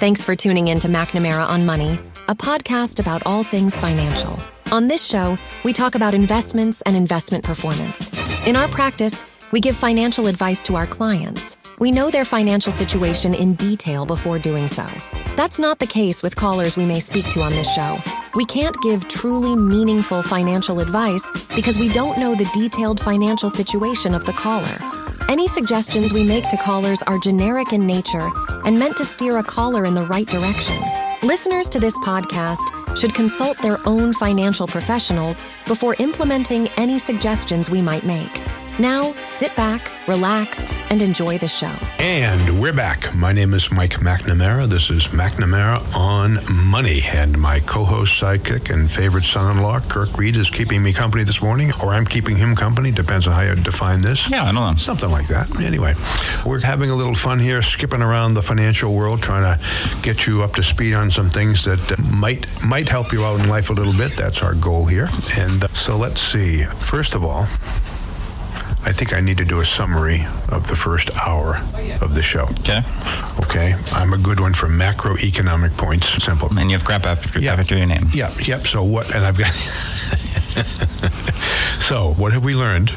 Thanks for tuning in to McNamara on Money, a podcast about all things financial. On this show, we talk about investments and investment performance. In our practice, we give financial advice to our clients. We know their financial situation in detail before doing so. That's not the case with callers we may speak to on this show. We can't give truly meaningful financial advice because we don't know the detailed financial situation of the caller. Any suggestions we make to callers are generic in nature and meant to steer a caller in the right direction. Listeners to this podcast should consult their own financial professionals before implementing any suggestions we might make. Now, sit back, relax, and enjoy the show. And we're back. My name is Mike McNamara. This is McNamara on Money. And my co host, sidekick, and favorite son in law, Kirk Reed, is keeping me company this morning, or I'm keeping him company. Depends on how you define this. Yeah, I don't know. Something like that. Anyway, we're having a little fun here, skipping around the financial world, trying to get you up to speed on some things that uh, might might help you out in life a little bit. That's our goal here. And uh, so let's see. First of all, I think I need to do a summary of the first hour of the show. Okay. Okay. I'm a good one for macroeconomic points. Simple. And you have crap after, Yeah. after your name. Yeah. Yep. So what? And I've got. so what have we learned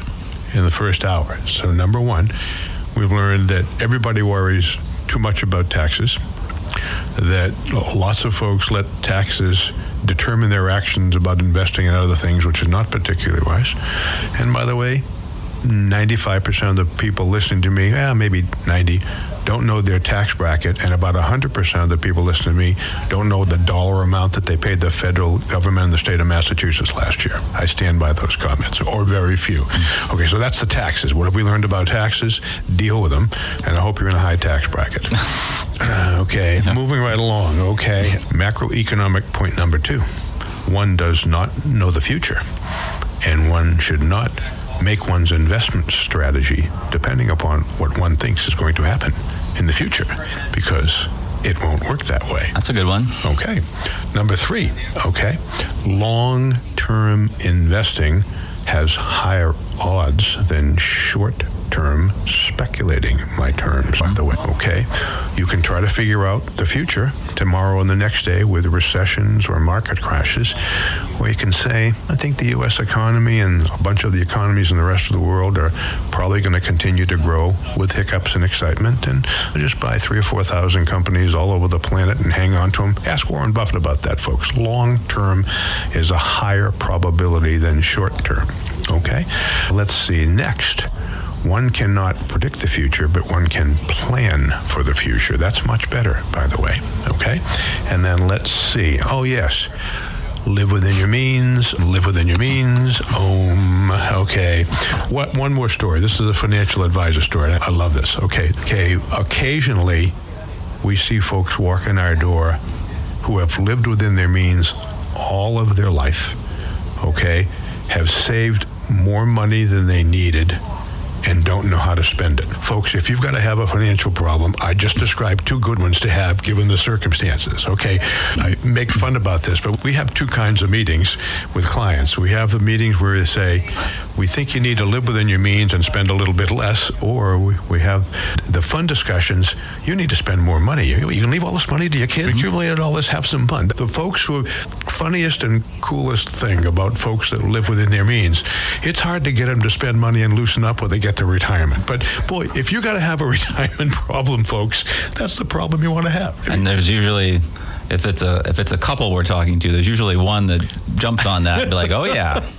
in the first hour? So number one, we've learned that everybody worries too much about taxes. That lots of folks let taxes determine their actions about investing in other things, which is not particularly wise. And by the way, 95% of the people listening to me, eh, maybe 90, don't know their tax bracket, and about 100% of the people listening to me don't know the dollar amount that they paid the federal government in the state of Massachusetts last year. I stand by those comments, or very few. Okay, so that's the taxes. What have we learned about taxes? Deal with them, and I hope you're in a high tax bracket. Uh, okay, moving right along. Okay, macroeconomic point number two. One does not know the future, and one should not make one's investment strategy depending upon what one thinks is going to happen in the future because it won't work that way. That's a good one. Okay. Number three, okay. Long term investing has higher odds than short term speculating, my terms, by the way. Okay. You can try to figure out the future tomorrow and the next day with recessions or market crashes, or you can say, I think the U.S. economy and a bunch of the economies in the rest of the world are probably going to continue to grow with hiccups and excitement, and just buy three or 4,000 companies all over the planet and hang on to them. Ask Warren Buffett about that, folks. Long term is a higher probability than short term. Okay? Let's see. Next. One cannot predict the future, but one can plan for the future. That's much better, by the way. Okay? And then let's see. Oh, yes. Live within your means, live within your means. Om. Okay. What one more story. This is a financial advisor story. I love this. Okay. Okay. Occasionally we see folks walk in our door who have lived within their means all of their life, okay, have saved more money than they needed and don't know how to spend it. Folks, if you've got to have a financial problem, I just described two good ones to have given the circumstances. Okay, I make fun about this, but we have two kinds of meetings with clients. We have the meetings where they say, we think you need to live within your means and spend a little bit less, or we, we have the fun discussions, you need to spend more money. You, you can leave all this money to your kid, mm-hmm. accumulated all this, have some fun. The folks who funniest and coolest thing about folks that live within their means, it's hard to get them to spend money and loosen up when they get to retirement. But boy, if you got to have a retirement problem, folks, that's the problem you want to have. And there's usually, if it's a if it's a couple we're talking to, there's usually one that jumps on that and be like, oh yeah,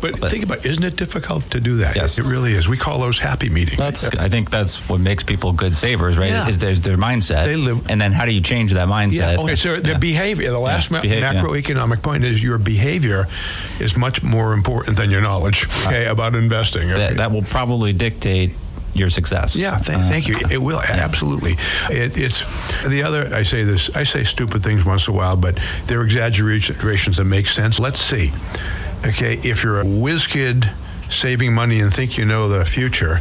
But, think about, isn't it difficult to do that? Yes. It really is. We call those happy meetings. that's I think that's what makes people good savers, right? Yeah. Is there's their mindset, They live- and then how do you change that mindset? Yeah. Okay. So the Yeah. behavior, the last Yeah, ma- behave- yeah. macroeconomic point is your behavior is much more important than your knowledge. Okay, about investing. okay? that, that will probably dictate your success. Yeah, th- Uh, thank you. It will absolutely. It, it's the other. I say this. I say stupid things once in a while, but they're exaggerations that make sense. Let's see. Okay, if you're a whiz kid saving money and think you know the future,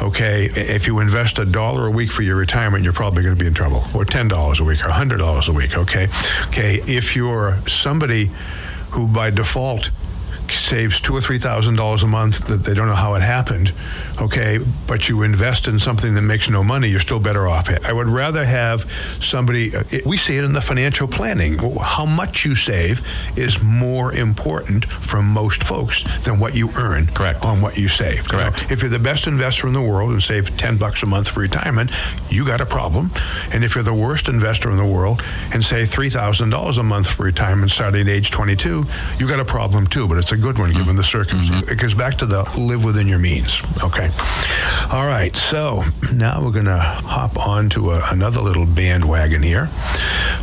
okay, if you invest a dollar a week for your retirement, you're probably going to be in trouble, or ten dollars a week, or hundred dollars a week. Okay, okay. If you're somebody who by default saves two or three thousand dollars a month that they don't know how it happened, okay, but you invest in something that makes no money, you're still better off. I would rather have somebody. uh, it- We see it in the financial planning. How much you save is more important for most folks than what you earn Correct. on what you save. Correct. Now, if you're the best investor in the world and save 10 bucks a month for retirement, you got a problem. And if you're the worst investor in the world and save $3,000 a month for retirement starting at age 22, you got a problem too, but it's a good one given the circumstances. Mm-hmm. It goes back to the live within your means. Okay. All right. So now we're going to hop on to a, another little bandwagon here.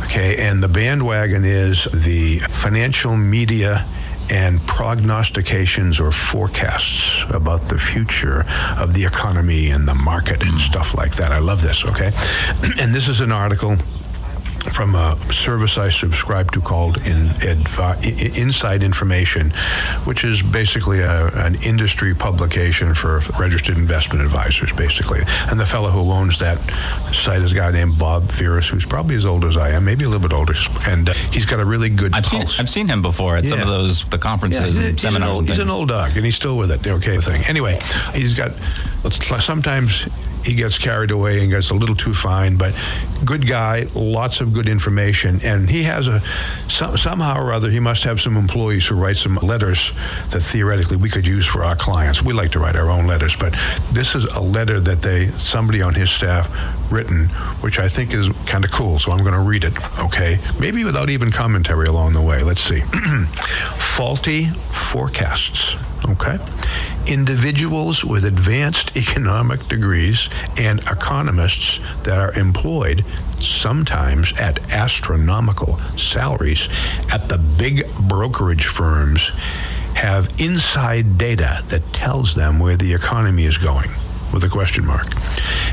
Okay. And the bandwagon is the financial media and prognostications or forecasts about the future of the economy and the market and mm. stuff like that. I love this, okay? And this is an article from a service I subscribe to called in, Advi- Inside Information, which is basically a, an industry publication for registered investment advisors, basically. And the fellow who owns that site is a guy named Bob Veres, who's probably as old as I am, maybe a little bit older. And uh, he's got a really good I've seen. I've seen him before at some of those the conferences Yeah, and he's an seminars. old, and he's an old dog, and he's still with it. Okay, thing. Anyway, he's got. Sometimes he gets carried away and gets a little too fine, but good guy, lots of good information, and he has a some, somehow or other he must have some employees who write some letters that theoretically we could use for our clients. We like to write our own letters, but this is a letter that they somebody on his staff written, which I think is kind of cool. So I'm going to read it. Okay, maybe without even commentary along the way. Let's see. Faulty forecasts. Okay. Individuals with advanced economic degrees and economists that are employed sometimes at astronomical salaries at the big brokerage firms have inside data that tells them where the economy is going with a question mark.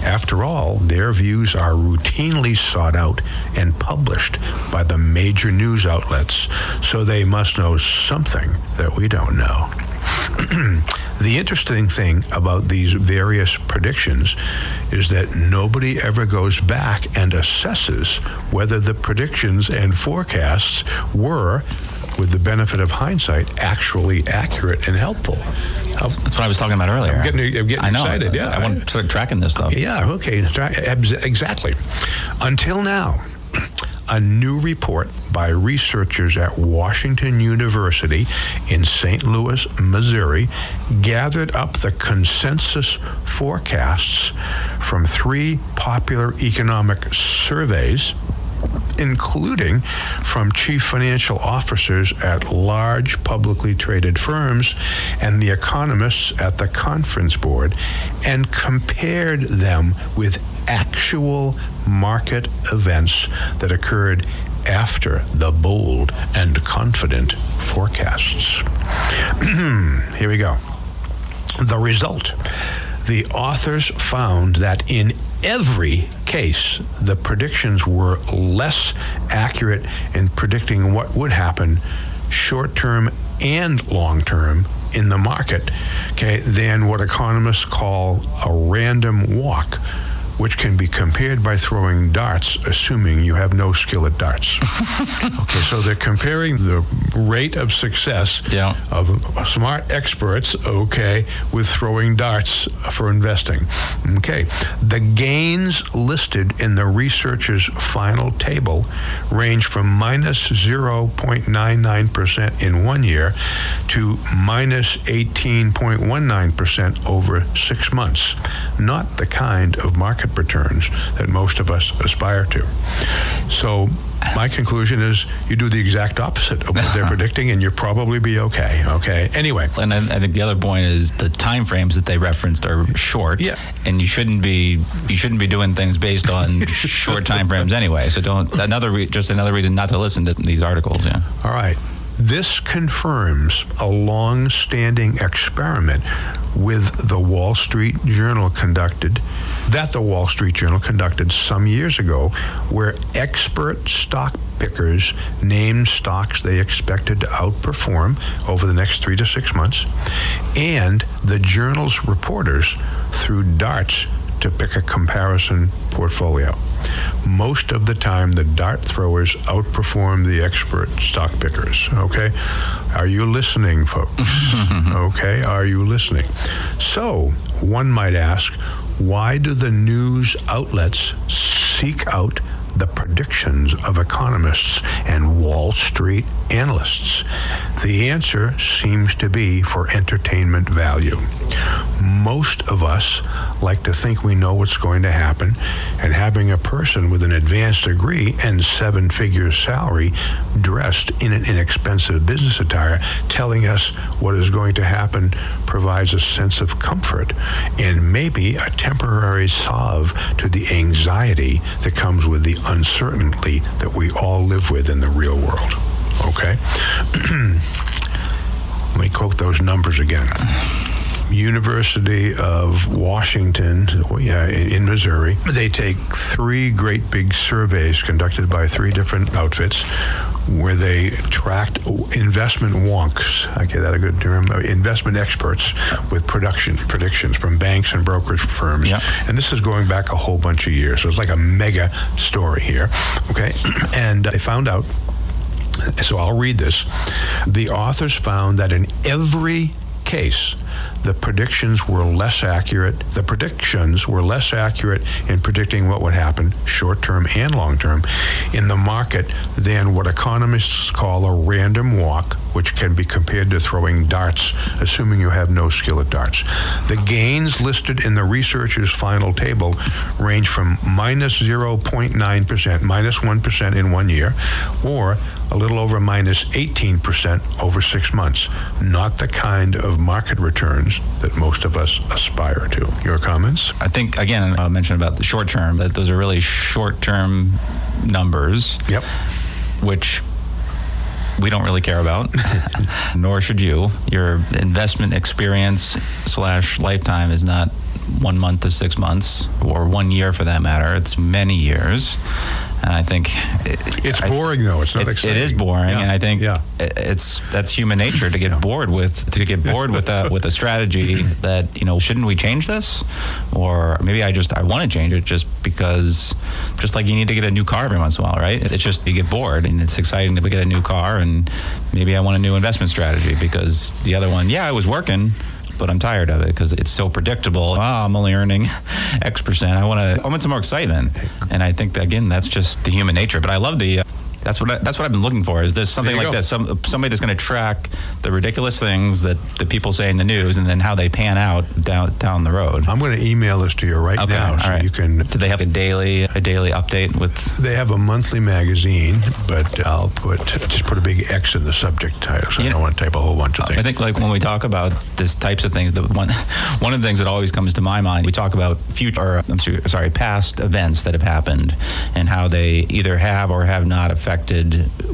After all, their views are routinely sought out and published by the major news outlets, so they must know something that we don't know. the interesting thing about these various predictions is that nobody ever goes back and assesses whether the predictions and forecasts were, with the benefit of hindsight, actually accurate and helpful. How- That's what I was talking about earlier. I'm getting- I'm getting I know. excited, yeah. I want to start tracking this stuff. Yeah, okay, exactly. Until now, a new report by researchers at Washington University in St. Louis, Missouri, gathered up the consensus forecasts from three popular economic surveys including from chief financial officers at large publicly traded firms and the economists at the conference board, and compared them with actual market events that occurred after the bold and confident forecasts. Here we go. The result the authors found that in every case, the predictions were less accurate in predicting what would happen short term and long term in the market okay, than what economists call a random walk, which can be compared by throwing darts, assuming you have no skill at darts. okay, so they're comparing the rate of success Yeah. of smart experts, okay, with throwing darts for investing. Okay. The gains listed in the researcher's final table range from minus 0.99% in one year to minus 18.19% over six months. Not the kind of market returns that most of us aspire to. So, my conclusion is you do the exact opposite of what they're predicting and you'll probably be okay. Okay. Anyway, And I, I think the other point is the time frames that they referenced are short. Yeah. And you shouldn't be you shouldn't be doing things based on short time frames anyway. So don't another re, just another reason not to listen to these articles. Yeah. All right. This confirms a long standing experiment with the Wall Street Journal conducted, that the Wall Street Journal conducted some years ago, where expert stock pickers named stocks they expected to outperform over the next three to six months, and the journal's reporters threw darts to pick a comparison portfolio. Most of the time the dart throwers outperform the expert stock pickers. Okay? Are you listening, folks? okay? Are you listening? So, one might ask, why do the news outlets seek out the predictions of economists and Wall Street analysts? The answer seems to be for entertainment value. Most of us like to think we know what's going to happen, and having a person with an advanced degree and seven figure salary dressed in an inexpensive business attire telling us what is going to happen provides a sense of comfort and maybe a temporary salve to the anxiety that comes with the uncertainty that we all live with in the real world. Okay? Let me quote those numbers again. University of Washington, in Missouri. They take three great big surveys conducted by three different outfits where they tracked investment wonks. Get that a good term. Investment experts with production predictions from banks and brokerage firms. Yep. And this is going back a whole bunch of years. So it's like a mega story here. Okay. And uh, they found out so I'll read this. The authors found that in every case, the predictions were less accurate. The predictions were less accurate in predicting what would happen, short term and long term, in the market than what economists call a random walk, which can be compared to throwing darts, assuming you have no skill at darts. The gains listed in the researchers' final table range from minus 0.9%, minus 1 in one year, or a little over minus 18% over six months. Not the kind of market returns that most of us aspire to. Your comments? I think again, I mentioned about the short term that those are really short term numbers. Yep. Which we don't really care about, nor should you. Your investment experience slash lifetime is not one month to six months, or one year for that matter. It's many years. And I think it, It's I- boring, though. It's not it's, exciting. it is boring, Yeah. and I think Yeah. it's that's human nature to get bored with to get bored with a with a strategy that you know shouldn't we change this, or maybe I just I want to change it just because just like you need to get a new car every once in a while, right? It's just you get bored, and it's exciting to get a new car, and maybe I want a new investment strategy because the other one, yeah, it was working. But I'm tired of it because it's so predictable. Ah, I'm only earning X percent. I want to. I want some more excitement, and I think that, again that's just the human nature. But I love the. That's what I, that's what I've been looking for. Is there's something There like go. this? Some somebody that's going to track the ridiculous things that the people say in the news, and then how they pan out down down the road. I'm going to email this to you right Okay, now, so right. you can. Do they have a daily a daily update with? They have a monthly magazine, but I'll put just put a big X in the subject title, so You I don't want to type a whole bunch of things. I think like when we talk about this types of things, the one one of the things that always comes to my mind, we talk about future, or I'm sorry, past events that have happened, and how they either have or have not affected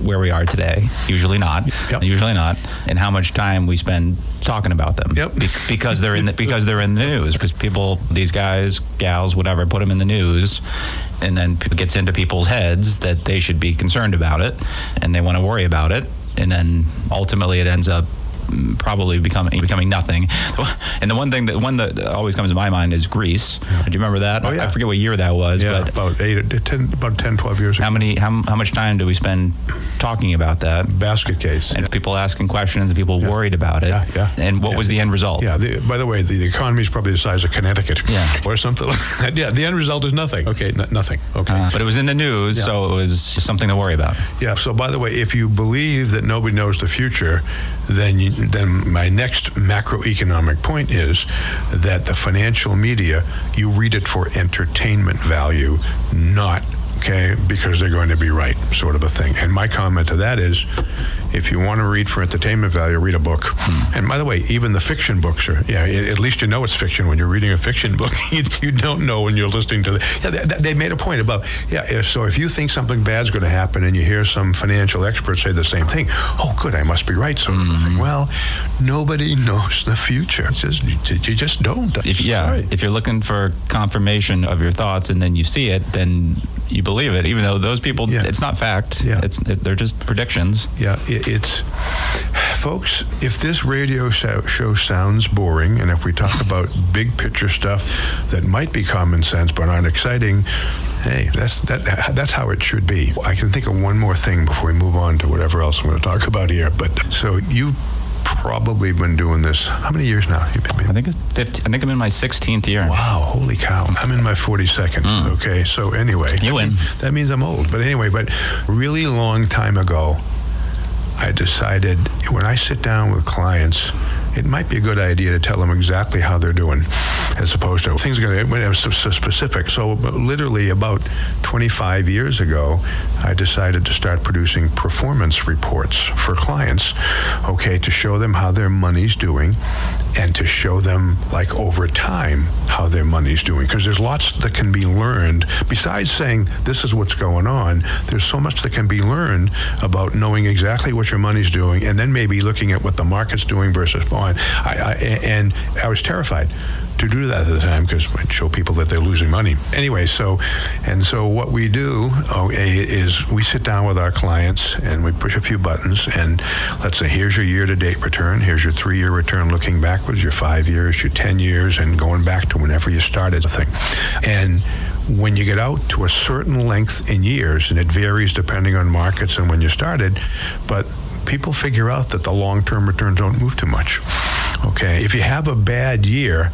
where we are today. Usually not. Yep. Usually not. And how much time we spend talking about them. Yep. Be- because they're in the, because they're in the news. Because people, these guys, gals, whatever, put them in the news. And then it gets into people's heads that they should be concerned about it and they want to worry about it. And then ultimately it ends up probably becoming becoming nothing. And the one thing that one that always comes to my mind is Greece. Do you remember that? Oh, yeah. I forget what year that was, yeah, but about eight, uh, ten, about 10, 12 years ago. how many how, how much time do we spend talking about that? Basket case. And people asking questions and people worried about it. Yeah, yeah. And what Yeah. was the end result? Yeah. The, by the way, the, the economy is probably the size of Connecticut, Yeah. or something like that. Yeah. The end result is nothing. Okay. N- nothing. Okay. Uh, but it was in the news, Yeah. so it was something to worry about. Yeah. So, by the way, if you believe that nobody knows the future, then then my next macroeconomic point is that the financial media you read it for entertainment value, not okay because they're going to be right, sort of a thing. And my comment to that is, if you want to read for entertainment value, read a book. Hmm. And by the way, even the fiction books are yeah. At least you know it's fiction when you're reading a fiction book. you, you don't know when you're listening to the. Yeah, they, they made a point about yeah. If, so if you think something bad's going to happen and you hear some financial expert say the same thing, oh, good, I must be right, sort of a thing. Hmm. Well, nobody knows the future. It's just, you, you just don't. If yeah, Sorry. if you're looking for confirmation of your thoughts and then you see it, then you believe it, even though those people, Yeah. it's not fact. Yeah. It's it, they're just predictions. Yeah, it, it's folks. If this radio show, sounds boring, and if we talk about big picture stuff that might be common sense but aren't exciting, hey, that's that that's how it should be. I can think of one more thing before we move on to whatever else I'm going to talk about here. But so you probably been doing this. How many years now? You've been I think it's 15, I think I'm in my 16th year. Wow, holy cow. I'm in my 42nd. Mm. Okay, so anyway. You win. That means I'm old. But anyway, but really long time ago, I decided when I sit down with clients, it might be a good idea to tell them exactly how they're doing as opposed to things are going to so specific. So literally about 25 years ago, I decided to start producing performance reports for clients, okay, to show them how their money's doing and to show them like over time how their money's doing because there's lots that can be learned besides saying this is what's going on there's so much that can be learned about knowing exactly what your money's doing and then maybe looking at what the market's doing versus I, I, and I was terrified to do that at the time because it show people that they're losing money. Anyway, so and so what we do is we sit down with our clients and we push a few buttons and let's say here's your year-to-date return, here's your three-year return looking backwards, your five years, your ten years, and going back to whenever you started the thing, and when you get out to a certain length in years, and it varies depending on markets and when you started, but people figure out that the long-term returns don't move too much. Okay, if you have a bad year,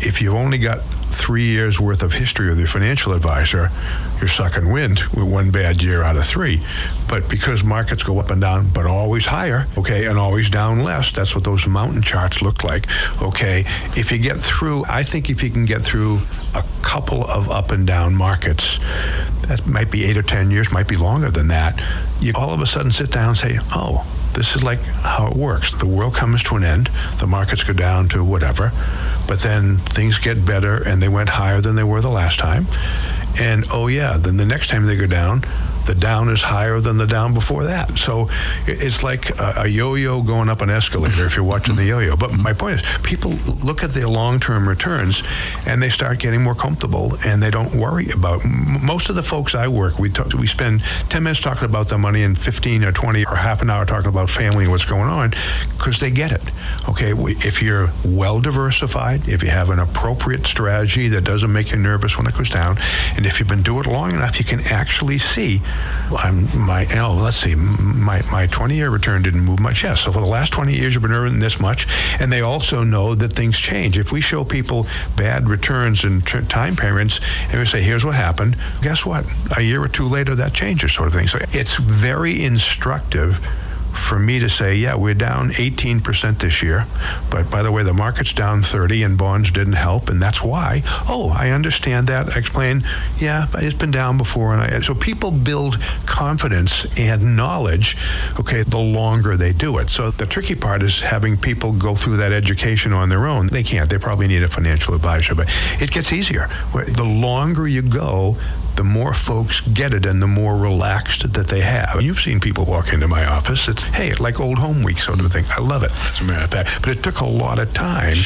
if you've only got three years worth of history with your financial advisor, you're sucking wind with one bad year out of three. But because markets go up and down, but always higher, okay, and always down less, that's what those mountain charts look like, okay. If you get through, I think if you can get through a couple of up and down markets, that might be eight or 10 years, might be longer than that, you all of a sudden sit down and say, oh, this is like how it works. The world comes to an end, the markets go down to whatever, but then things get better and they went higher than they were the last time. And oh, yeah, then the next time they go down, the down is higher than the down before that. So it's like a, a yo-yo going up an escalator if you're watching the yo-yo. But my point is, people look at their long-term returns and they start getting more comfortable and they don't worry about. Most of the folks I work, we talk, we spend 10 minutes talking about their money and 15 or 20 or half an hour talking about family and what's going on because they get it. Okay, if you're well diversified, if you have an appropriate strategy that doesn't make you nervous when it goes down, and if you've been doing it long enough, you can actually see I'm my oh let's see. My my 20 year return didn't move much. Yes so for the last 20 years you've been earning this much. And they also know that things change. If we show people bad returns and time periods and we say here's what happened. Guess what? A year or two later that changes sort of thing. So it's very instructive for me to say, yeah, we're down 18% this year, but by the way, the market's down 30 and bonds didn't help, and that's why. Oh, I understand that. I explain, yeah, it's been down before, and I, so people build confidence and knowledge. Okay, the longer they do it. So the tricky part is having people go through that education on their own. They can't. They probably need a financial advisor, but it gets easier. The longer you go, the more folks get it and the more relaxed that they have. You've seen people walk into my office. It's, hey, like old home week sort of thing. I love it, as a matter of fact. But it took a lot of time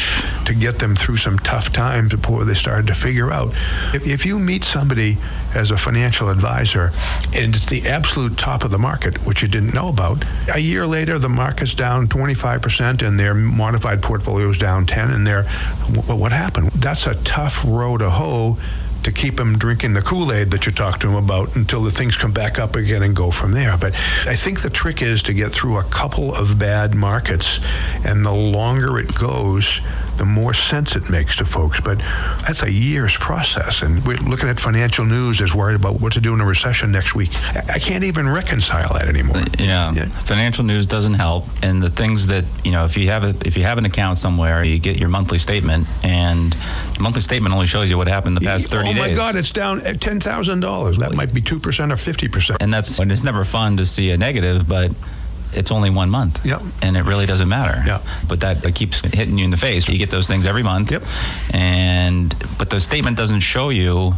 to get them through some tough times before they started to figure out. If, if you meet somebody as a financial advisor and it's the absolute top of the market, which you didn't know about, a year later, the market's down 25% and their modified portfolio is down 10 and they're, what happened? That's a tough row to hoe to keep him drinking the Kool-Aid that you talk to him about until the things come back up again and go from there. But I think the trick is to get through a couple of bad markets, and the longer it goes, the more sense it makes to folks. But that's a year's process. And we're looking at financial news as worried about what to do in a recession next week. I can't even reconcile that anymore. Yeah. yeah. Financial news doesn't help. And the things that, you know, if you have a, if you have an account somewhere, you get your monthly statement and the monthly statement only shows you what happened the past 30 days. Oh my days. God, it's down $10,000. That might be 2% or 50%. And that's, and it's never fun to see a negative, but it's only one month. Yep. And it really doesn't matter. Yeah. But that, that keeps hitting you in the face. You get those things every month. Yep. And but the statement doesn't show you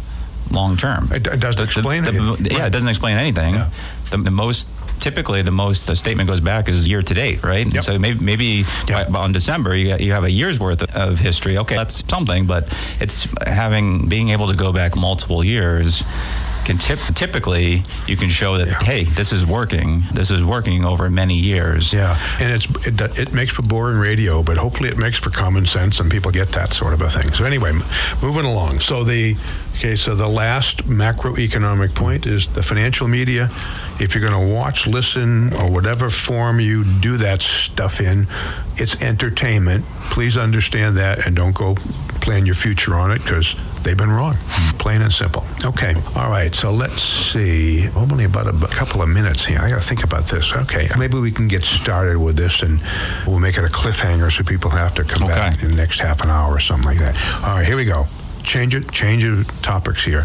long term. It, it, doesn't explain the, the, Yeah, it doesn't explain anything. Yeah. The, the, most typically the most a statement goes back is year to date, right? Yep. So maybe maybe yep. by, on December you got, you have a year's worth of history. Okay, that's something, but it's having being able to go back multiple years can tip, typically you can show that yeah. hey, this is working. This is working over many years. Yeah, and it's it, it makes for boring radio, but hopefully it makes for common sense and people get that sort of a thing. So anyway, moving along. So the Okay, so the last macroeconomic point is the financial media. If you're going to watch, listen, or whatever form you do that stuff in, it's entertainment. Please understand that and don't go plan your future on it because they've been wrong. Plain and simple. Okay, all right, so let's see. Only about a couple of minutes here. I got to think about this. Okay, maybe we can get started with this and we'll make it a cliffhanger so people have to come back in the next half an hour or something like that. All right, here we go. Change it. Change of topics here.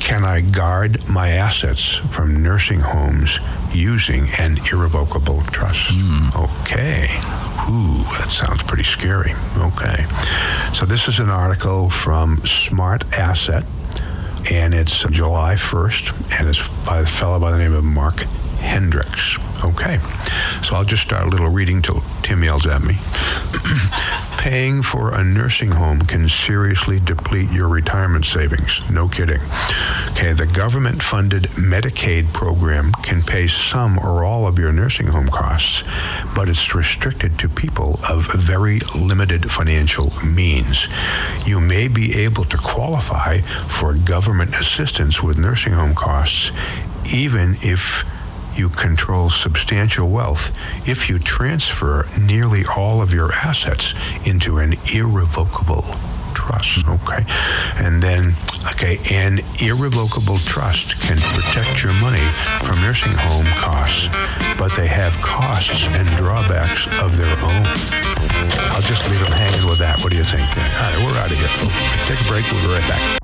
Can I guard my assets from nursing homes using an irrevocable trust? Hmm. Okay. Ooh, that sounds pretty scary. Okay. So this is an article from Smart Asset, and it's July 1st, and it's by a fellow by the name of Mark Henricks. Okay. So I'll just start a little reading till Tim yells at me. Paying for a nursing home can seriously deplete your retirement savings. No kidding. Okay, the government funded Medicaid program can pay some or all of your nursing home costs, but it's restricted to people of very limited financial means. You may be able to qualify for government assistance with nursing home costs, even if you control substantial wealth if you transfer nearly all of your assets into an irrevocable trust. Okay. And then, okay, an irrevocable trust can protect your money from nursing home costs, but they have costs and drawbacks of their own. I'll just leave them hanging with that. What do you think? All right, we're out of here, folks. Take a break. We'll be right back.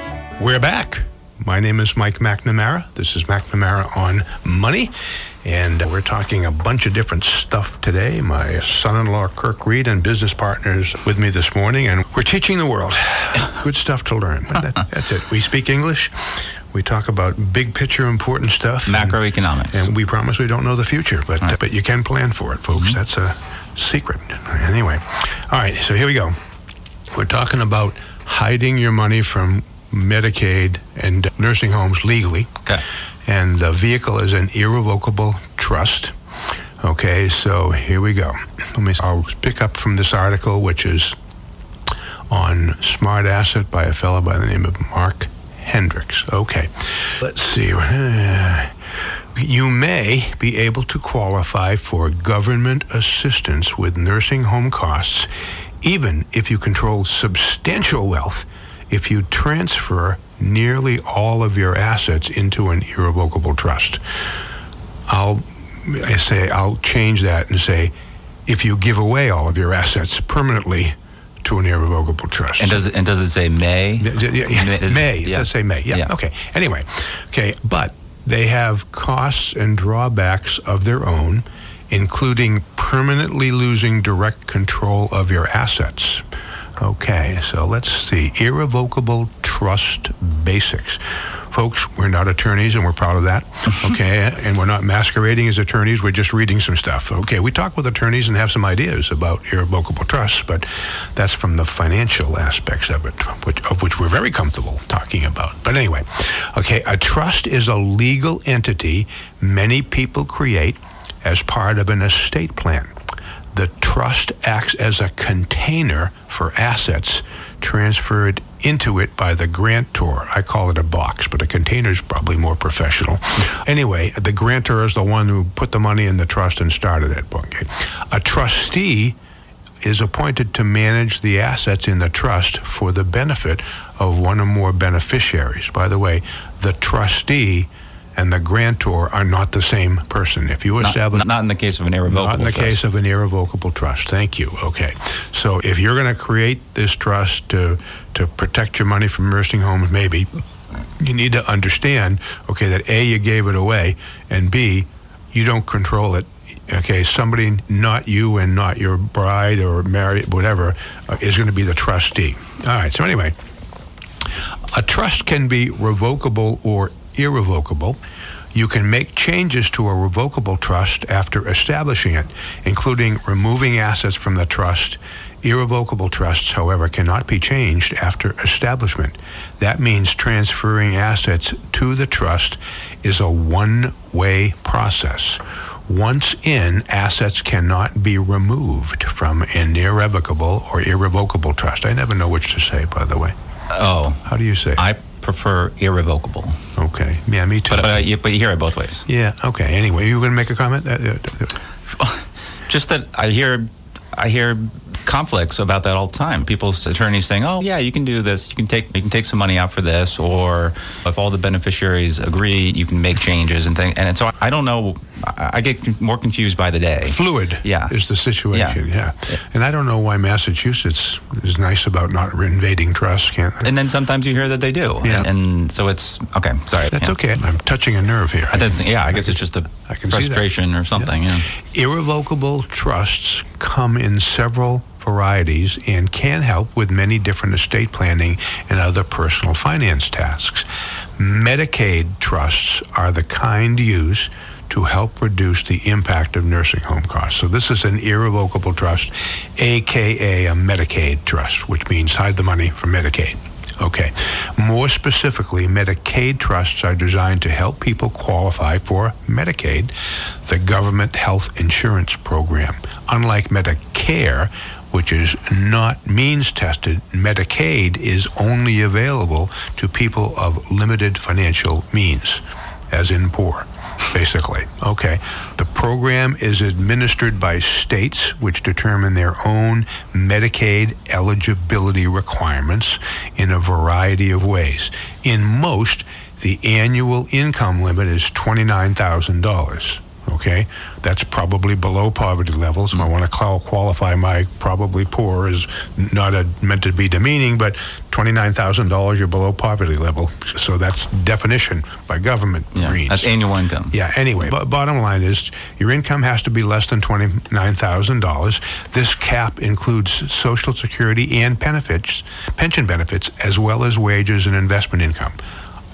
We're back. My name is Mike McNamara. This is McNamara on Money. And we're talking a bunch of different stuff today. My son in law, Kirk Reed, and business partners with me this morning. And we're teaching the world. Good stuff to learn. But that, that's it. We speak English. We talk about big picture important stuff, macroeconomics. And, we promise we don't know the future, but Right. but you can plan for it, folks. Mm-hmm. That's a secret. Anyway, all right. So here we go. We're talking about hiding your money from Medicaid and nursing homes legally, okay. and the vehicle is an irrevocable trust. Okay, so here we go. Let me. I'll pick up from this article, which is on Smart Asset by a fellow by the name of Mark Henricks. Okay, let's see. You may be able to qualify for government assistance with nursing home costs, even if you control substantial wealth, if you transfer nearly all of your assets into an irrevocable trust. I'll I say I'll change that and say if you give away all of your assets permanently to an irrevocable trust. And does it, and does it say may? Yeah, yeah, yeah, May. It yeah. does say May. Yeah. Okay. Anyway, okay, but they have costs and drawbacks of their own, including permanently losing direct control of your assets. Okay, so let's see. Irrevocable trust basics. Folks, we're not attorneys and we're proud of that. Okay, and we're not masquerading as attorneys, we're just reading some stuff. Okay, we talk with attorneys and have some ideas about irrevocable trusts, but that's from the financial aspects of it, which, of which we're very comfortable talking about. But anyway, okay, a trust is a legal entity many people create as part of an estate plan. The trust acts as a container for assets transferred into it by the grantor. I call it a box, but a container is probably more professional. Anyway, the grantor is the one who put the money in the trust and started it. Okay. A trustee is appointed to manage the assets in the trust for the benefit of one or more beneficiaries. By the way, the trustee and the grantor are not the same person. If you Not, establish not in the case of an irrevocable not in the trust. case of an irrevocable trust. Thank you. Okay. So if you're going to create this trust to to protect your money from nursing homes, maybe you need to understand, okay, that A, you gave it away, and B, you don't control it. Okay, somebody, not you and not your bride or married, whatever, uh, is going to be the trustee. All right, so anyway, A trust can be revocable or irrevocable. You can make changes to a revocable trust after establishing it, including removing assets from the trust. Irrevocable trusts, however, cannot be changed after establishment. That means transferring assets to the trust is a one way process. Once in, assets cannot be removed from an irrevocable or irrevocable trust. I never know which to say, by the way. Oh, How do you say? I prefer irrevocable. okay. Yeah, me too. But, uh, you, but you hear it both ways. yeah, okay. Anyway, you were going to make a comment? Uh, uh, Just that I hear, I hear conflicts about that all the time. People's attorneys saying, "Oh, yeah, you can do this. You can take you can take some money out for this, or if all the beneficiaries agree, you can make changes and things." And so I don't know. I I get more confused by the day. fluid Yeah. is the situation. Yeah. Yeah. And I don't know why Massachusetts is nice about not invading trusts, can't? And then sometimes you hear that they do. Yeah. And, and so it's okay. Sorry. That's yeah. okay. I'm touching a nerve here. I doesn't- yeah, I guess it's just a I can frustration or something. Yeah. Irrevocable trusts come in several varieties and can help with many different estate planning and other personal finance tasks. Medicaid trusts are the kind used to help reduce the impact of nursing home costs. So this is an irrevocable trust, aka a Medicaid trust, which means hide the money from Medicaid. Okay. More specifically, Medicaid trusts are designed to help people qualify for Medicaid, the government health insurance program. Unlike Medicare, which is not means tested, Medicaid is only available to people of limited financial means, as in poor basically. Okay. The program is administered by states, which determine their own Medicaid eligibility requirements in a variety of ways. In most, the annual income limit is $29,000. Okay, that's probably below poverty levels. I want to qualify my probably poor is not a, meant to be demeaning, but twenty-nine thousand dollars you're below poverty level. So that's definition by government Yeah. reads. That's annual income. Yeah, anyway, but bottom line is your income has to be less than $29,000. This cap includes Social Security and benefits, pension benefits, as well as wages and investment income.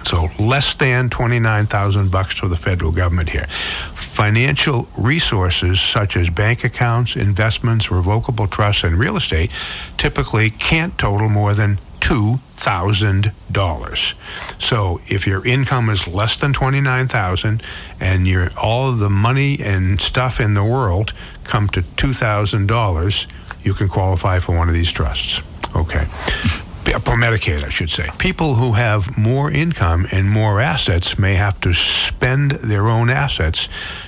So less than 29,000 bucks to the federal government here. Financial resources such as bank accounts, investments, revocable trusts, and real estate typically can't total more than $2,000. So if your income is less than 29,000 and your all of the money and stuff in the world come to $2,000, you can qualify for one of these trusts. Okay. For Medicaid, I should say. People who have more income and more assets may have to spend their own assets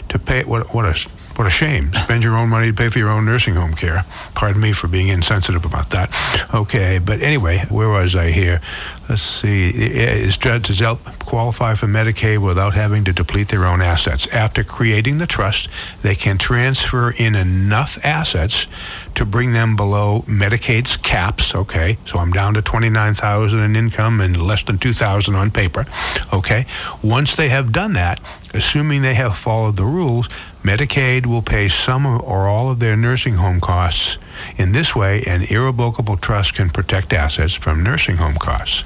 to pay. What, what a what a shame! Spend your own money to pay for your own nursing home care. Pardon me for being insensitive about that. Okay, but anyway, where was I here? Let's see. Is does help qualify for Medicaid without having to deplete their own assets? After creating the trust, they can transfer in enough assets to bring them below Medicaid's caps. Okay, so I'm down to twenty-nine thousand in income and less than two thousand on paper. Okay, once they have done that, assuming they have followed the rules, Medicaid will pay some or all of their nursing home costs. In this way, an irrevocable trust can protect assets from nursing home costs.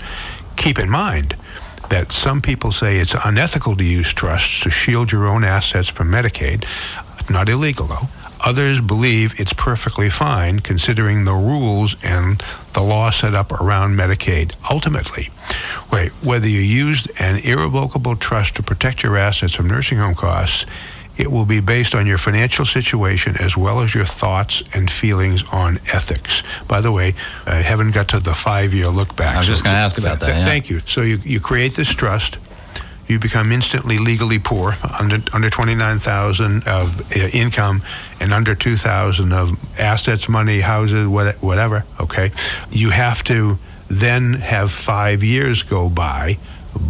Keep in mind that some people say it's unethical to use trusts to shield your own assets from Medicaid. It's not illegal, though. Others believe it's perfectly fine considering the rules and the law set up around Medicaid. Ultimately, wait, whether you used an irrevocable trust to protect your assets from nursing home costs, it will be based on your financial situation as well as your thoughts and feelings on ethics. By the way, I haven't got to the five-year look back. I was just gonna ask about that, yeah. Thank you. So you, you create this trust you become instantly legally poor under under 29,000 of uh, income and under 2,000 of assets, money, houses, whatever, okay? You have to then have 5 years go by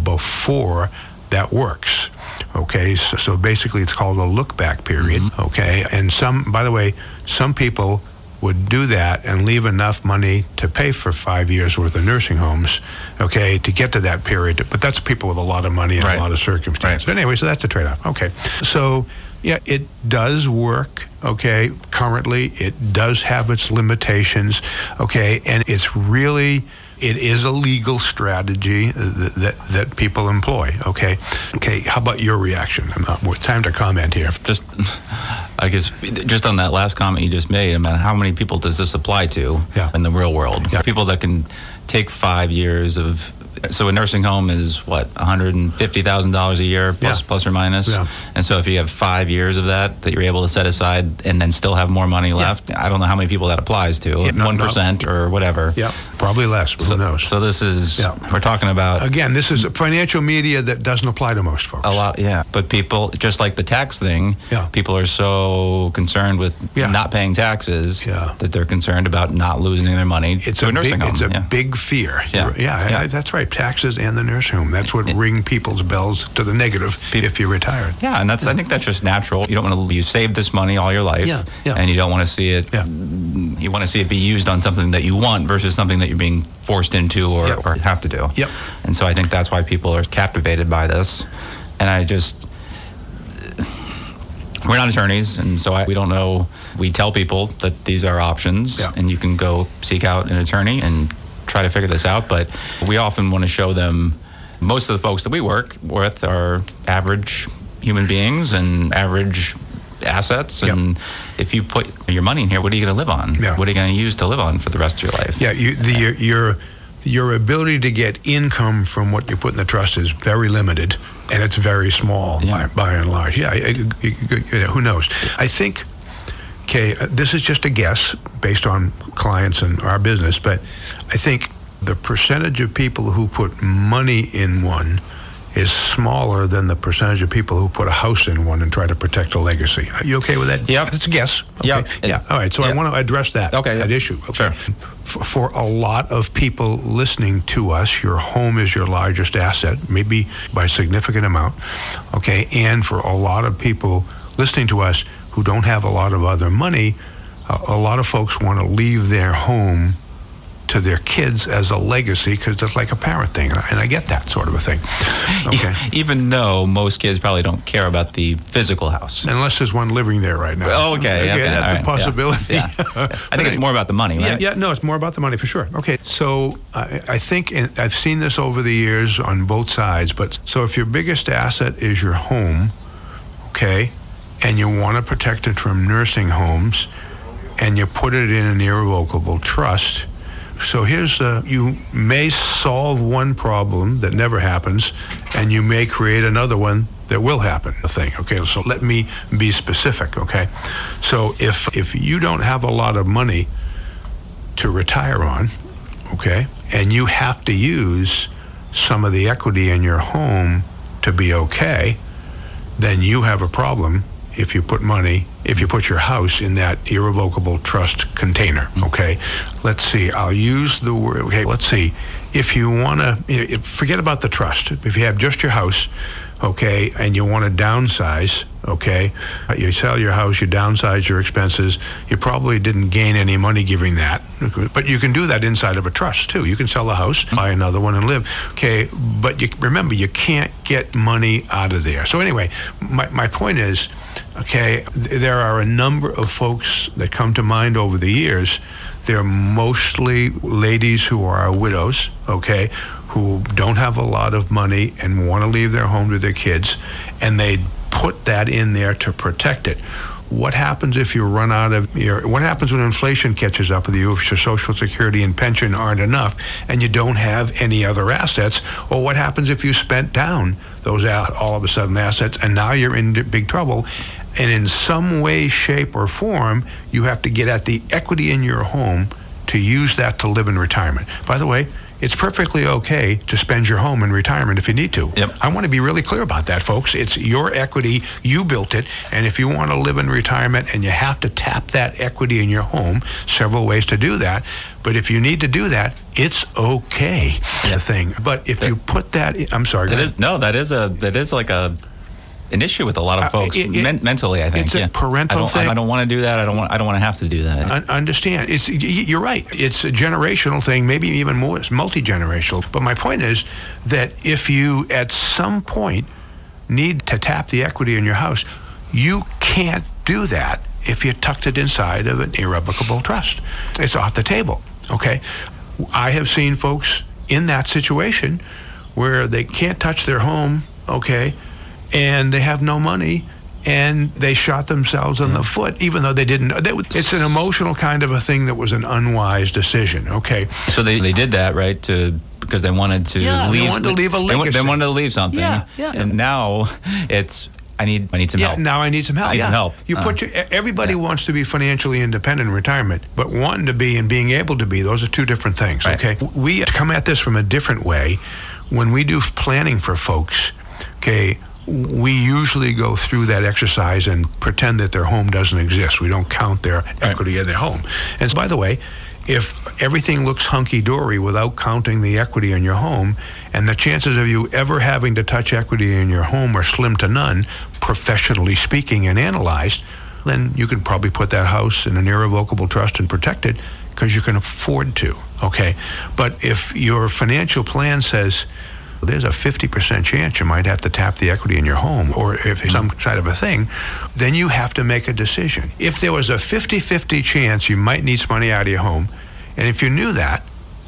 before that works. Okay? So, so basically it's called a look back period, okay? And some by the way, some people would do that and leave enough money to pay for five years worth of nursing homes, okay, to get to that period. But that's people with a lot of money and Right. a lot of circumstances. Anyway, so that's a trade off. Okay. So, yeah, it does work, okay, currently. It does have its limitations, okay, and it's really It is a legal strategy that, that, that people employ. Okay. Okay. How about your reaction? Not, time to comment here. Just, I guess, just on that last comment you just made, I mean, how many people does this apply to yeah. in the real world? Yeah. People that can take five years of so a nursing home is what one hundred and fifty thousand dollars a year plus, Yeah. plus or minus. Yeah. And so if you have five years of that that you're able to set aside and then still have more money left, I don't know how many people that applies to Yeah, no, one no. or whatever. Yeah. Probably less. So, who knows? so this is Yeah. we're talking about Again, this is financial media that doesn't apply to most folks. a lot, yeah. But people, just like the tax thing, Yeah. people are so concerned with Yeah. not paying taxes Yeah. that they're concerned about not losing their money It's to a a nursing big, home. it's a yeah. big fear. Yeah. Yeah, Yeah. I- that's right. Taxes and the nursing home. That's what ring people's bells to the negative if you're retired. Yeah, and that's I think that's just natural. You don't want to you save this money all your life, Yeah, yeah. and you don't want to see it. Yeah. You want to see it be used on something that you want versus something that you're being forced into or, Yep. or have to do. Yep. And so I think that's why people are captivated by this, and I just. We're not attorneys, and so I, we don't know. We tell people that these are options, Yeah. and you can go seek out an attorney and try to figure this out. But we often want to show them. Most of the folks that we work with are average human beings and average assets. Yep. And if you put your money in here, what are you going to live on? Yeah. What are you going to use to live on for the rest of your life? Yeah, you, the, your, your your ability to get income from what you put in the trust is very limited, and it's very small Yeah. by, by and large. Yeah, I- I- I- who knows? I think. Okay, uh, this is just a guess based on clients and our business, but I think the percentage of people who put money in one is smaller than the percentage of people who put a house in one and try to protect a legacy. Are you okay with that? Yeah, It's a guess. Okay. Yep. Yeah. All right. So I want to address that. Okay, That yeah. issue. Okay. Sure. For, for a lot of people listening to us, your home is your largest asset, maybe by a significant amount. Okay. And for a lot of people listening to us who don't have a lot of other money, a, a lot of folks want to leave their home to their kids as a legacy because that's like a parent thing. And I, and I get that sort of a thing. Okay. Even though most kids probably don't care about the physical house. Unless there's one living there right now. Oh, okay. okay, that's all right, yeah, possibility. Yeah. I think it's more about the money, Yeah, right? yeah, no, it's more about the money for sure. Okay, so I, I think and I've seen this over the years on both sides. But so if your biggest asset is your home, okay, and you want to protect it from nursing homes, and you put it in an irrevocable trust. So here's uh, you may solve one problem that never happens, and you may create another one that will happen. The thing, okay. So let me be specific, okay. So if if you don't have a lot of money to retire on, okay, and you have to use some of the equity in your home to be okay, then you have a problem if you put money, if you put your house in that irrevocable trust container, mm. okay? Let's see, I'll use the word, okay, let's see. If you want to, forget about the trust. If you have just your house, okay, and you want to downsize, okay, you sell your house, you downsize your expenses, you probably didn't gain any money giving that. But you can do that inside of a trust too. You can sell a house, buy another one, and live. Okay, but you, remember, you can't get money out of there. So, anyway, my, my point is okay, th- there are a number of folks that come to mind over the years. They're mostly ladies who are widows, okay, who don't have a lot of money and want to leave their home to their kids, and they put that in there to protect it. What happens if you run out of your? What happens when inflation catches up with you? If your Social Security and pension aren't enough, and you don't have any other assets, or what happens if you spent down those all of a sudden assets, and now you're in big trouble? And in some way, shape, or form, you have to get at the equity in your home to use that to live in retirement. By the way, it's perfectly okay to spend your home in retirement if you need to. Yep. I want to be really clear about that, folks. It's your equity. You built it. And if you want to live in retirement and you have to tap that equity in your home, several ways to do that. But if you need to do that, it's okay. Thing. But if you put that, in, I'm sorry. go That ahead. is no, that is a that is like a an issue with a lot Uh, of folks it- it- men- mentally. I think it's a yeah. parental I don't, thing. I, don't want to do that. I don't want. I don't want to have to do that. Un- understand it's you're right it's a generational thing maybe even more it's multi-generational but my point is that if you at some point need to tap the equity in your house you can't do that if you tucked it inside of an irrevocable trust it's off the table okay I have seen folks in that situation where they can't touch their home, okay, and they have no money and they shot themselves in the foot, even though they didn't. They, it's an emotional kind of a thing that was an unwise decision. Okay, So they, they did that right to because they wanted to Yeah, they leave. wanted to leave a they They, wanted to leave something. Yeah, yeah. And now it's I need I need some yeah. help. Now I need some help. I need yeah. some help. You put Uh, your, everybody wants to be financially independent in retirement, but wanting to be and being able to be, those are two different things. Right. Okay, we come at this from a different way. When we do planning for folks, okay. We usually go through that exercise and pretend that their home doesn't exist. We don't count their equity in their home. And so, by the way, if everything looks hunky dory without counting the equity in your home, and the chances of you ever having to touch equity in your home are slim to none, professionally speaking and analyzed, then you can probably put that house in an irrevocable trust and protect it because you can afford to. Okay. But if your financial plan says, there's a 50% chance you might have to tap the equity in your home or if it's some side of a thing, then you have to make a decision. If there was a 50 50 chance you might need some money out of your home, and if you knew that,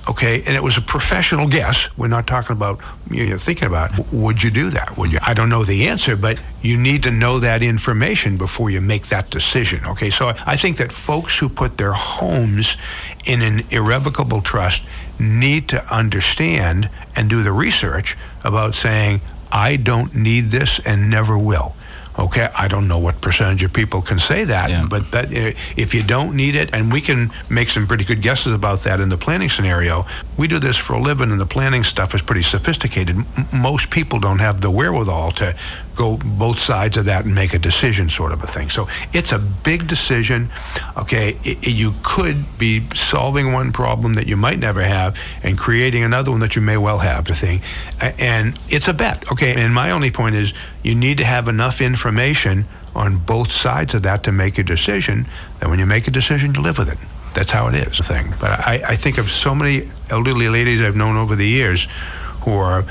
okay, and it was a professional guess, we're not talking about you know, thinking about, would you do that? Would you? I don't know the answer, but you need to know that information before you make that decision, okay? So I think that folks who put their homes in an irrevocable trust need to understand and do the research about saying, I don't need this and never will. Okay, I don't know what percentage of people can say that, Yeah. but that uh, if you don't need it, and we can make some pretty good guesses about that in the planning scenario. We do this for a living, and the planning stuff is pretty sophisticated. M- most people don't have the wherewithal to go both sides of that and make a decision, sort of a thing. So it's a big decision. Okay, I- I- you could be solving one problem that you might never have and creating another one that you may well have. The thing, and it's a bet. Okay, and my only point is you need to have enough information on both sides of that to make a decision. That when you make a decision, you live with it. That's how it is. The thing. But I, I think of so many elderly ladies I've known over the years who are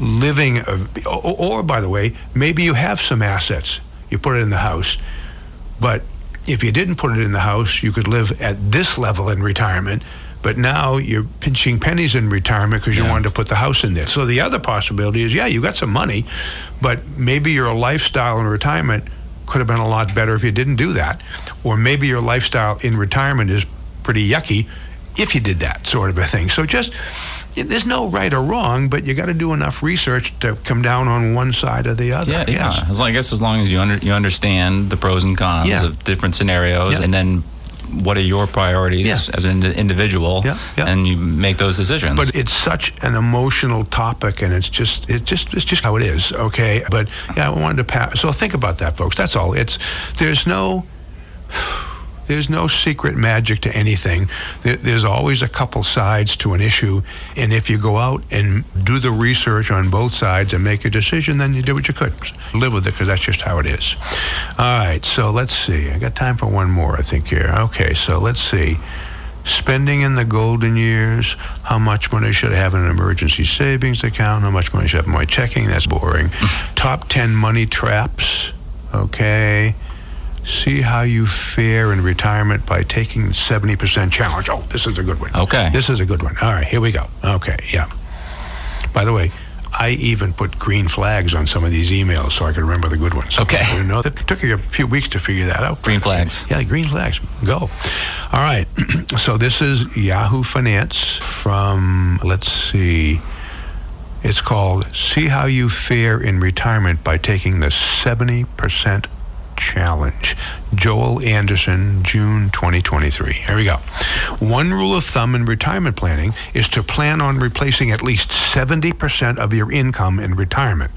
living, a, or, or by the way, maybe you have some assets. You put it in the house, but if you didn't put it in the house, you could live at this level in retirement. But now you're pinching pennies in retirement because you Yeah. wanted to put the house in there. So the other possibility is, yeah, you got some money, but maybe your lifestyle in retirement could have been a lot better if you didn't do that. Or maybe your lifestyle in retirement is pretty yucky if you did that sort of a thing. So just there's no right or wrong, but you got to do enough research to come down on one side or the other. Yeah, yes. yeah. As long, I guess as long as you under, you understand the pros and cons Yeah. of different scenarios, Yeah. and then what are your priorities Yeah. as an individual, Yeah, yeah. and you make those decisions. But it's such an emotional topic, and it's just it just it's just how it is. Okay, but yeah, I wanted to pass. So think about that, folks. That's all. It's there's no. There's no secret magic to anything. There's always a couple sides to an issue. And if you go out and do the research on both sides and make a decision, then you did what you could. Live with it because that's just how it is. All right, so let's see. I got time for one more, I think, here. Okay, so let's see. Spending in the golden years, how much money should I have in an emergency savings account? How much money should I have in my checking? That's boring. Top 10 money traps. Okay. See how you fare in retirement by taking the 70% challenge. Oh, this is a good one. Okay. This is a good one. All right, here we go. Okay, yeah. By the way, I even put green flags on some of these emails so I could remember the good ones. Okay. You know, it took you a few weeks to figure that out. Green flags. Yeah, green flags. Go. All right. so this is Yahoo Finance from, let's see, it's called See How You Fare in Retirement by Taking the 70% Challenge. Joel Anderson, June 2023. Here we go. One rule of thumb in retirement planning is to plan on replacing at least 70% of your income in retirement.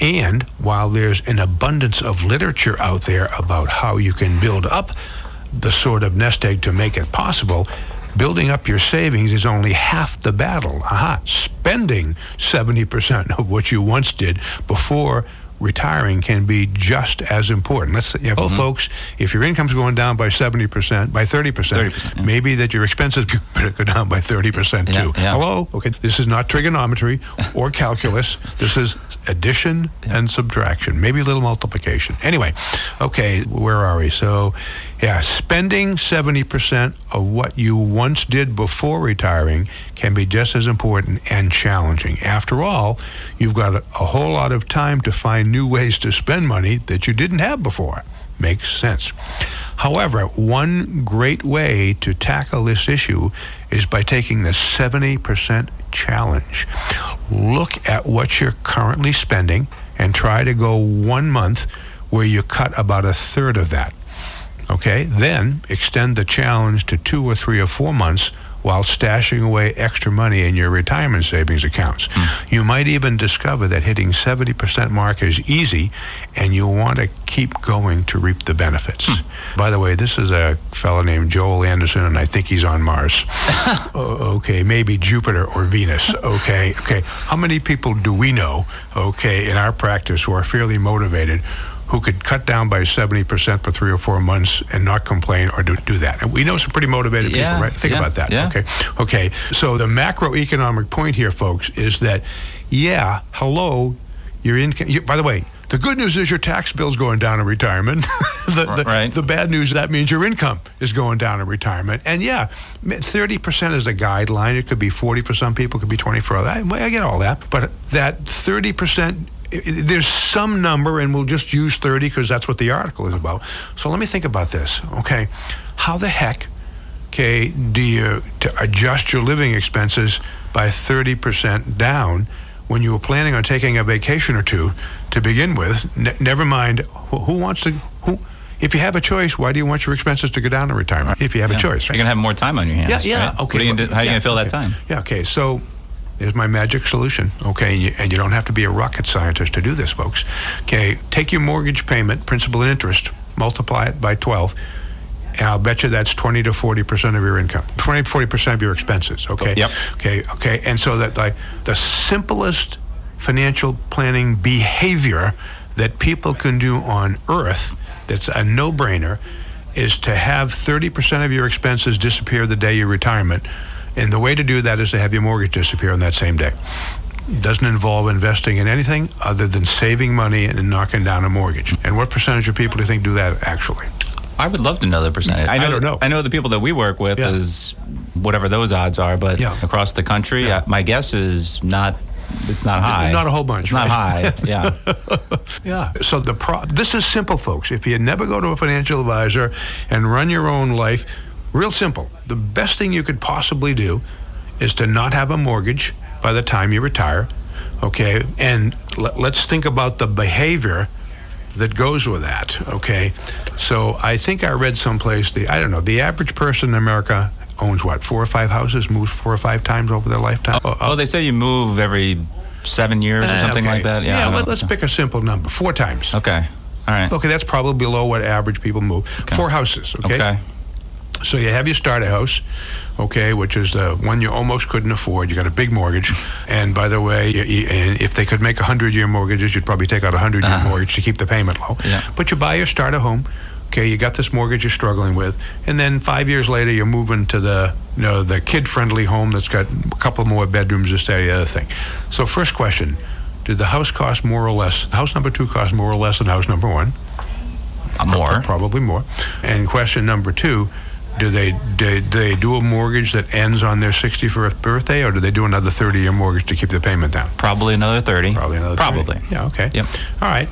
And while there's an abundance of literature out there about how you can build up the sort of nest egg to make it possible, building up your savings is only half the battle. Aha, spending 70% of what you once did before retiring can be just as important. Let's say, oh, folks, if your income's going down by 70%, by 30%, 30%, yeah. maybe that your expenses better go down by 30% too. Yeah, yeah. Hello? Okay, this is not trigonometry or calculus. This is addition and subtraction, maybe a little multiplication. Anyway, okay, where are we? So Yeah, spending 70% of what you once did before retiring can be just as important and challenging. After all, you've got a, whole lot of time to find new ways to spend money that you didn't have before. Makes sense. However, one great way to tackle this issue is by taking the 70% challenge. Look at what you're currently spending and try to go one month where you cut about a third of that. Okay, then extend the challenge to two or three or four months while stashing away extra money in your retirement savings accounts. Mm. You might even discover that hitting 70% mark is easy and you'll want to keep going to reap the benefits. Mm. By the way, this is a fellow named Joel Anderson and I think he's on Mars. okay, maybe Jupiter or Venus. Okay, okay. How many people do we know, okay, in our practice who are fairly motivated who could cut down by 70% for three or four months and not complain or do, do that. And we know some pretty motivated yeah, people, right? Think yeah, about that. Yeah. Okay. Okay. So the macroeconomic point here, folks, is that, yeah, hello, your income. You, by the way, the good news is your tax bill's going down in retirement. the, the, right. the, bad news that means your income is going down in retirement. And yeah, 30% is a guideline. It could be 40 for some people, it could be 20 for others. I, I get all that. But that 30% there's some number, and we'll just use 30 because that's what the article is about. So let me think about this, okay? How the heck, okay, do you adjust your living expenses by 30% down when you were planning on taking a vacation or two to begin with? Ne- never mind who, who wants to, who, if you have a choice, why do you want your expenses to go down in retirement? If you have yeah. a choice, right? You're gonna have more time on your hands. Yeah, yeah. Right? Okay. You do, how are you yeah, gonna fill okay. that time? Yeah. Okay. So there's my magic solution. Okay, and you, and you don't have to be a rocket scientist to do this, folks. Okay, take your mortgage payment, principal and interest, multiply it by 12, and I'll bet you that's 20 to 40 percent of your income, 20 to 40 percent of your expenses. Okay. Yep. Okay. Okay. And so that like the simplest financial planning behavior that people can do on Earth, that's a no-brainer, is to have 30 percent of your expenses disappear the day you retirement and the way to do that is to have your mortgage disappear on that same day. It doesn't involve investing in anything other than saving money and knocking down a mortgage. And what percentage of people do you think do that actually? I would love to know the percentage. I know, don't know. I know the people that we work with Yeah. is whatever those odds are, but Yeah. across the country, Yeah. my guess is not. It's not high. Not a whole bunch, It's not right? high. Yeah. Yeah. So the pro- this is simple, folks. If you never go to a financial advisor and run your own life, real simple. The best thing you could possibly do is to not have a mortgage by the time you retire. Okay, and l- let's think about the behavior that goes with that. Okay, so I think I read someplace the I don't know the average person in America owns what four or five houses, moves four or five times over their lifetime. Oh, oh, they say you move every seven years or Eh, something okay. like that. Yeah. Yeah. Let, us pick a simple number. Four times. Okay. All right. Okay, that's probably below what average people move. Four houses. Okay? Okay. So you have your starter house, okay, which is the one you almost couldn't afford. You got a big mortgage, and by the way, you, you, if they could make hundred-year mortgages, you'd probably take out a hundred-year Uh-huh. mortgage to keep the payment low. Yeah. But you buy your starter home. Okay, you got this mortgage you're struggling with, and then five years later, you're moving to the you know the kid-friendly home that's got a couple more bedrooms, this, that, the other thing. So, first question: Did the house cost more or less? House number two cost more or less than house number one? Uh, More. Probably more. And question number two, do they do they do a mortgage that ends on their 61st birthday, or do they do another 30-year mortgage to keep the payment down? Probably another thirty. Probably another 30. Probably. Yeah. Okay. Yep. All right.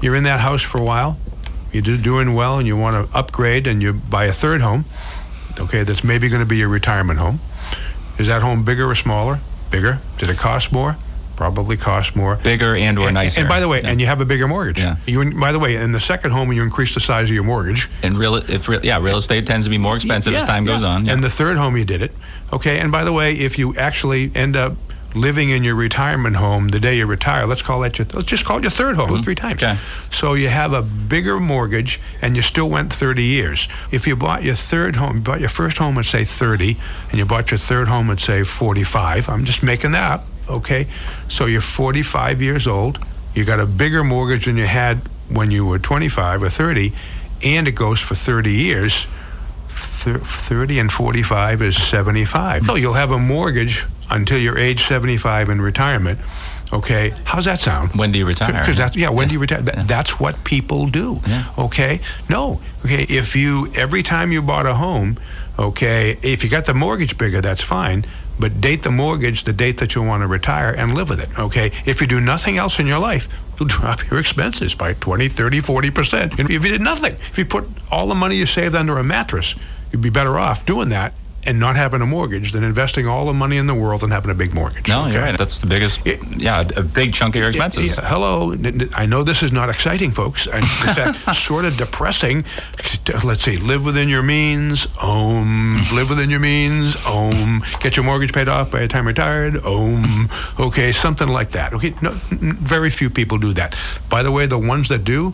You're in that house for a while. You're doing well, and you want to upgrade, and you buy a third home. Okay, that's maybe going to be your retirement home. Is that home bigger or smaller? Bigger. Did it cost more? Probably cost more. Bigger and or nicer. And by the way, Yeah. and you have a bigger mortgage. Yeah. You, by the way, in the second home, you increase the size of your mortgage. and real, if real, yeah, real estate tends to be more expensive as Yeah, time goes on. Yeah. And the third home you did it. Okay. And by the way, if you actually end up living in your retirement home the day you retire, let's call that your let's just call it your third home mm-hmm. three times. Okay. So you have a bigger mortgage and you still went 30 years. If you bought your third home, you bought your first home at say 30 and you bought your third home at say 45, I'm just making that up, okay? So you're 45 years old, you got a bigger mortgage than you had when you were 25 or 30 and it goes for 30 years. 30 and 45 is 75. So you'll have a mortgage until you're age 75 in retirement, Okay, how's that sound? When do you retire? Because that's yeah. When do you retire? That, That's what people do. Yeah. Okay. No. Okay. If you every time you bought a home, okay, if you got the mortgage bigger, that's fine. But date the mortgage the date that you want to retire and live with it. Okay. If you do nothing else in your life, you'll drop your expenses by 20, 30, 40 percent. If you did nothing, if you put all the money you saved under a mattress, you'd be better off doing that and not having a mortgage than investing all the money in the world and having a big mortgage. No, okay? you're right. That's the biggest. Yeah, a big chunk of your expenses. Yeah, hello. I know this is not exciting, folks. And in fact, sort of depressing. Let's see. Live within your means. Om. live within your means. Om. Get your mortgage paid off by the time retired. Om. Okay, something like that. Okay. No, n- very few people do that. By the way, the ones that do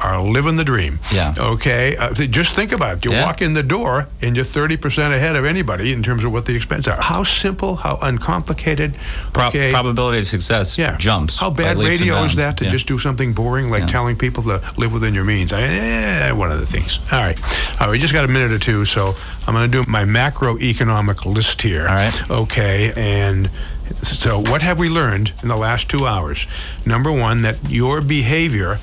are living the dream. Yeah. Okay. Uh, just think about it. You Yeah. walk in the door and you're 30% ahead of anybody in terms of what the expenses are. How simple, how uncomplicated. Pro- okay. Probability of success Yeah. jumps. How bad radio is that to Yeah. just do something boring like telling people to live within your means? I, eh, one of the things. All right. All right. We just got a minute or two, so I'm going to do my macroeconomic list here. All right. Okay. And so, what have we learned in the last two hours? Number one, that your behavior.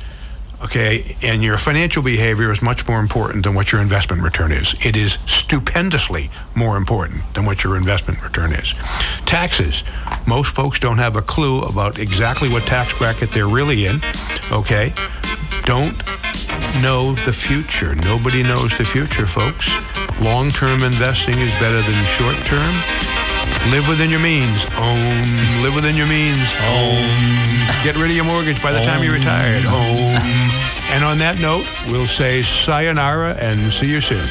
Okay, and your financial behavior is much more important than what your investment return is. It is stupendously more important than what your investment return is. Taxes. Most folks don't have a clue about exactly what tax bracket they're really in. Okay, don't know the future. Nobody knows the future, folks. Long term investing is better than short term. Live within your means. Om. Live within your means. Om. Get rid of your mortgage by the time you're retired. Om. And on that note, we'll say sayonara and see you soon.